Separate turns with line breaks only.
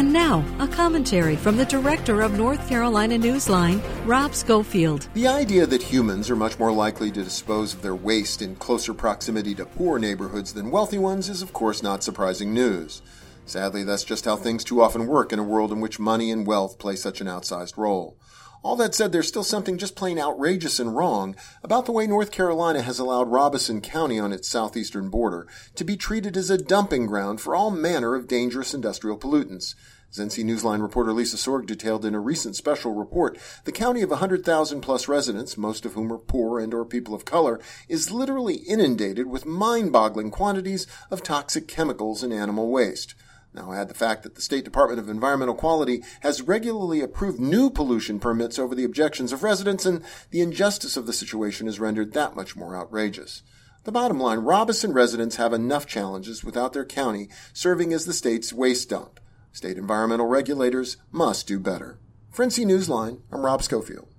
And now, a commentary from the director of North Carolina Newsline, Rob Schofield.
The idea that humans are much more likely to dispose of their waste in closer proximity to poor neighborhoods than wealthy ones is, of course, not surprising news. Sadly, that's just how things too often work in a world in which money and wealth play such an outsized role. All that said, there's still something just plain outrageous and wrong about the way North Carolina has allowed Robeson County on its southeastern border to be treated as a dumping ground for all manner of dangerous industrial pollutants. As Newsline reporter Lisa Sorg detailed in a recent special report, the county of 100,000 plus residents, most of whom are poor and or people of color, is literally inundated with mind-boggling quantities of toxic chemicals and animal waste. Now add the fact that the State Department of Environmental Quality has regularly approved new pollution permits over the objections of residents, and the injustice of the situation is rendered that much more outrageous. The bottom line, Robeson residents have enough challenges without their county serving as the state's waste dump. State environmental regulators must do better. NC Newsline, I'm Rob Schofield.